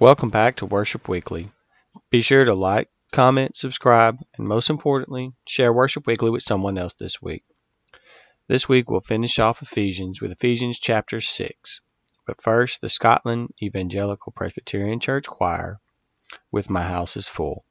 Welcome back to Worship Weekly. Be sure to like, comment, subscribe, and most importantly, share Worship Weekly with someone else this week. This week we'll finish off Ephesians with Ephesians chapter 6. But first, the Scotland Evangelical Presbyterian Church Choir with My House is Full.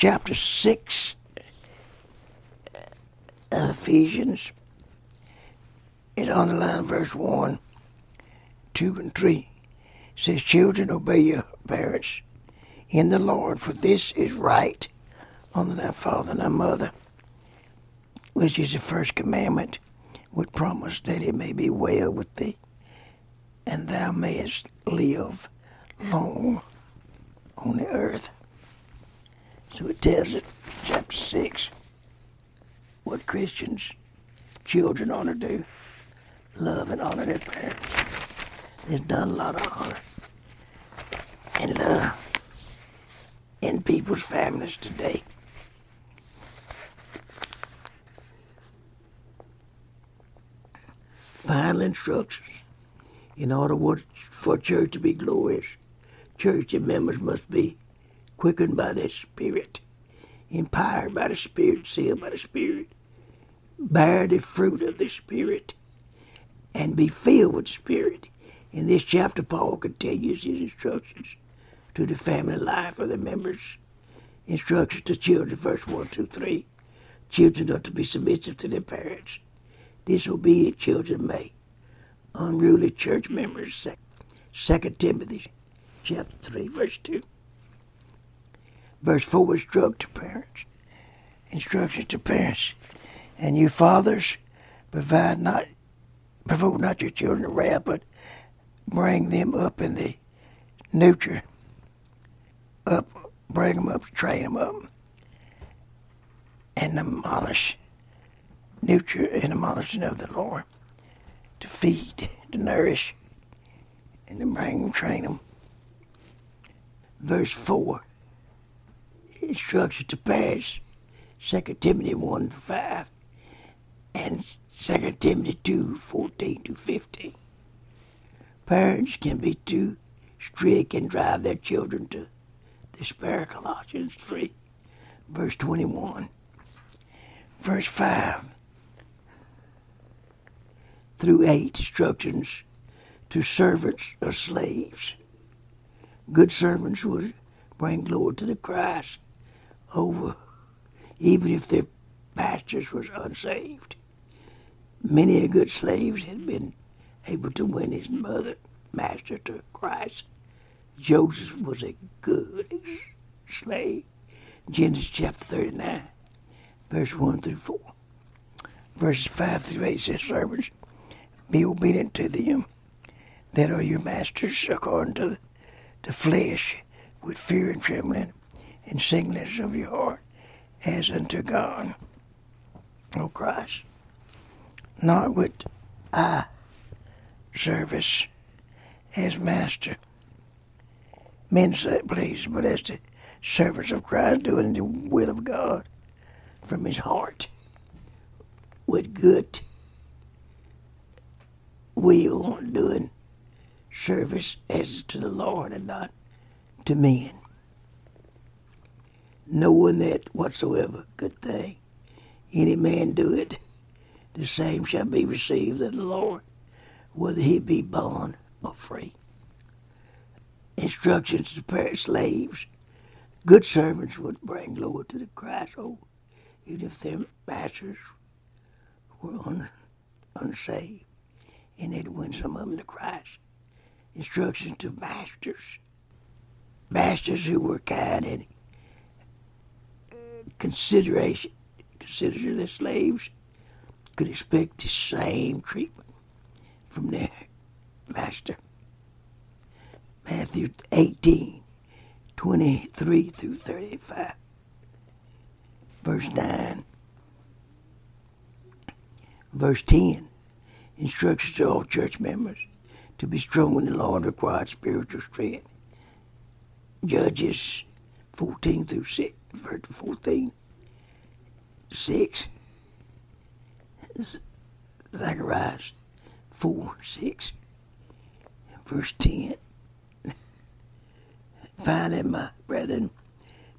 Chapter 6 of Ephesians. It's on the line, verse 1, 2, and 3. It says, Children, obey your parents in the Lord, for this is right. Honor thy father and thy mother, which is the first commandment, with promise that it may be well with thee, and thou mayest live long on the earth. So it tells it, chapter 6, what Christians, children ought to do. Love and honor their parents. There's done a lot of honor and love in people's families today. Final instructions. In order for church to be glorious, church members must be quickened by the Spirit, empowered by the Spirit, sealed by the Spirit, bear the fruit of the Spirit, and be filled with the Spirit. In this chapter, Paul continues his instructions to the family life of the members. Instructions to children, verse 1, 2, 3. Children are to be submissive to their parents. Disobedient children may. Unruly church members 2 Timothy chapter 3, verse 2. Verse 4 instruct to parents. Instructions to parents. And you fathers, provide not provoke not your children to wrath, but bring them up in the nurture. Up, bring them up, train them up, and admonish, nurture and admonishing of the Lord, to feed, to nourish, and to bring them, train them. Verse 4 instruction to parents, 2 Timothy 1 to 5, and 2 Timothy 2 14 to 15. Parents can be too strict and drive their children to despair, Colossians 3, verse 21. Verse 5 through 8 instructions to servants or slaves. Good servants would bring glory to the Christ over, even if their masters was unsaved. Many a good slaves had been able to win his mother, master to Christ. Joseph was a good slave. Genesis chapter 39, verse 1 through 4. Verses 5 through 8 says, Servants, be obedient to them that are your masters according to the flesh, with fear and trembling, and singleness of your heart, as unto God, O Christ. Not with eye service as master. Men say, please, but as the servants of Christ doing the will of God from his heart with good will, doing service as to the Lord and not to men. Knowing that whatsoever good thing any man do it, the same shall be received of the Lord, whether he be bond or free. Instructions to parent slaves. Good servants would bring glory to the Christ, oh, even if their masters were un, unsaved, and they'd win some of them to Christ. Instructions to masters. Masters who were kind and consideration, consider slaves, could expect the same treatment from their master. Matthew 18, 23 through 35. Verse 9. Verse 10. Instructions to all church members to be strong in the Lord required spiritual strength. Judges 14 through 6, verse 14, 6. Zacharias 4, 6, verse 10. Finally, my brethren,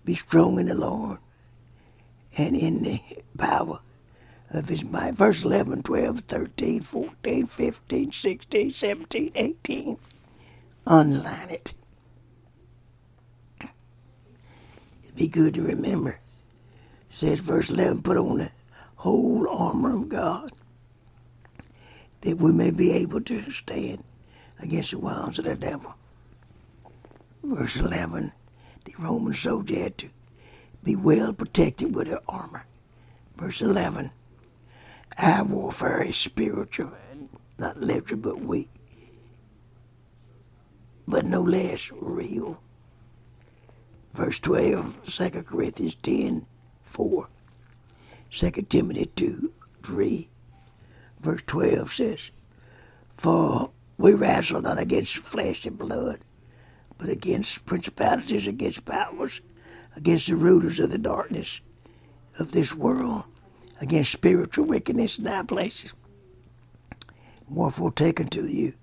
be strong in the Lord and in the power of his might. Verse 11, 12, 13, 14, 15, 16, 17, 18. Underline it. Be good to remember. It says, verse 11, put on the whole armor of God that we may be able to stand against the wiles of the devil. Verse 11, the Roman soldier had to be well protected with their armor. Verse 11, our warfare is spiritual, not literal, but weak, but no less real. Verse 12, 2 Corinthians 10, 4. 2 Timothy 2, 3. Verse 12 says, For we wrestle not against flesh and blood, but against principalities, against powers, against the rulers of the darkness of this world, against spiritual wickedness in high places. Wherefore take unto you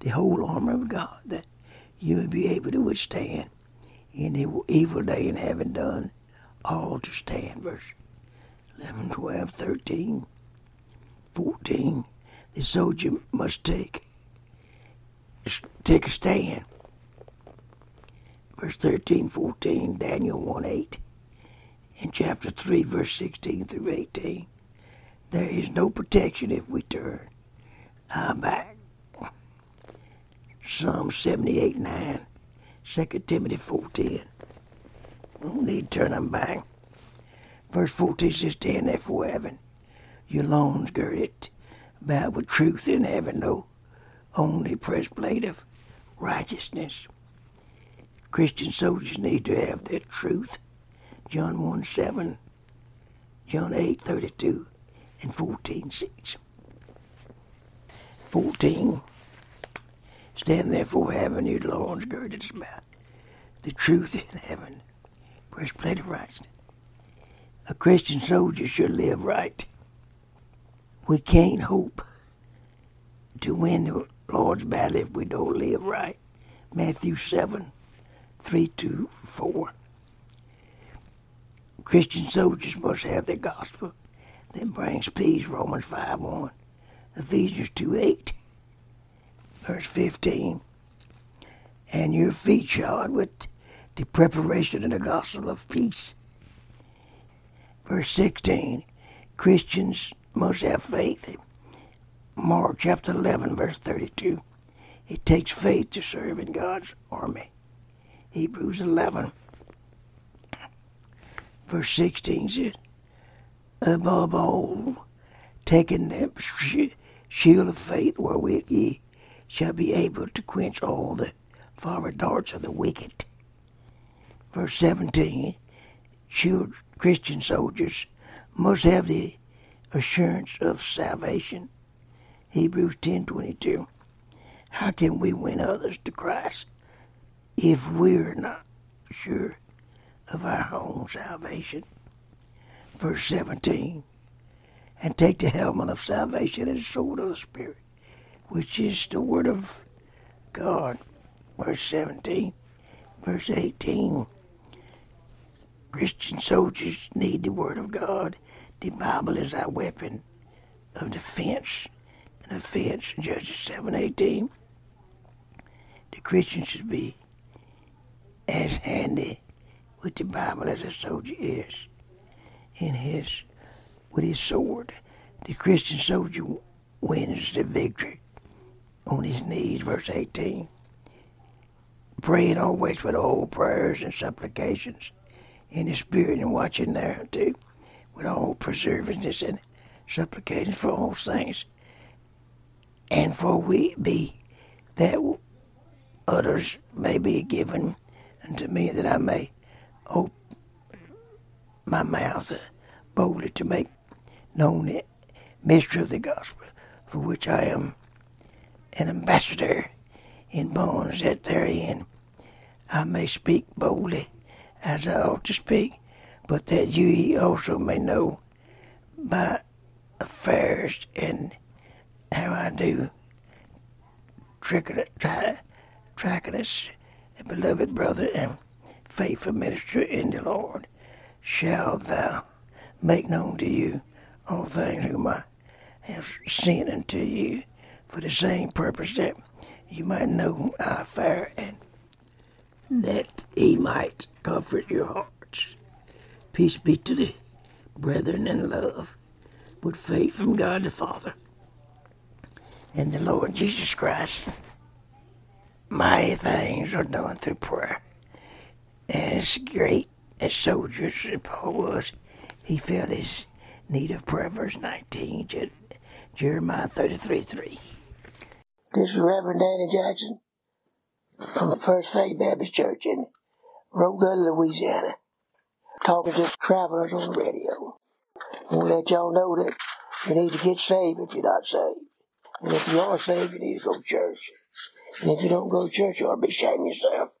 the whole armor of God, that you may be able to withstand the evil day, and having done all to stand. Verse 11, 12, 13, 14. The soldier must take take a stand. Verse 13, 14, Daniel 1 8 in chapter 3, verse 16 through 18. There is no protection if we turn our back. Psalm 78 9, 2 Timothy 4.10. We don't need to turn them back. Verse 14 says, Stand therefore having your loins girded about with truth and having no only breastplate of righteousness. Christian soldiers need to have their truth. John 1 7, John 8 32, and 14 6. 14. Stand therefore having your loins girded about the truth in heaven, breastplate of righteousness. A Christian soldier should live right. We can't hope to win the Lord's battle if we don't live right. Matthew 7 3 to 4. Christian soldiers must have the gospel that brings peace. Romans 5 1. Ephesians 2 8 verse 15. And your feet shod with the preparation of the gospel of peace. Verse 16. Christians must have faith. Mark chapter 11, verse 32. It takes faith to serve in God's army. Hebrews 11, verse 16 says, Above all, taking the shield of faith wherewith ye shall be able to quench all the forward darts of the wicked. Verse 17 Christian soldiers must have the assurance of salvation. Hebrews 10:22. How can we win others to Christ if we're not sure of our own salvation? Verse 17. And take the helmet of salvation and the sword of the Spirit, which is the Word of God. Verse 17, verse 18. Christian soldiers need the Word of God. The Bible is our weapon of defense. And offense, Judges 7.18. The Christian should be as handy with the Bible as a soldier is in his with his sword. The Christian soldier wins the victory on his knees, verse 18, praying always with all prayers and supplications in the Spirit and watching there too, with all perseverance and supplications for all things, and for we be that others may be given unto me that I may open my mouth boldly to make known the mystery of the gospel, for which I am an ambassador in bonds that therein I may speak boldly as I ought to speak, but that you also may know my affairs and how I do. Tychicus, a beloved brother and faithful minister in the Lord, shall thou make known to you all things whom I have sent unto you for the same purpose that you might know our affair and that he might comfort your hearts. Peace be to the brethren in love, with faith from God the Father and the Lord Jesus Christ. Mighty things are done through prayer. As great as soldiers as Paul was, he felt his need of prayer. Verse 19, Jeremiah 33 3. This is Reverend Danny Jackson from the First Faith Baptist Church in Rockville, Louisiana, talking to travelers on the radio. I want to let y'all know that you need to get saved if you're not saved. And if you are saved, you need to go to church. And if you don't go to church, you ought to be ashamed yourself.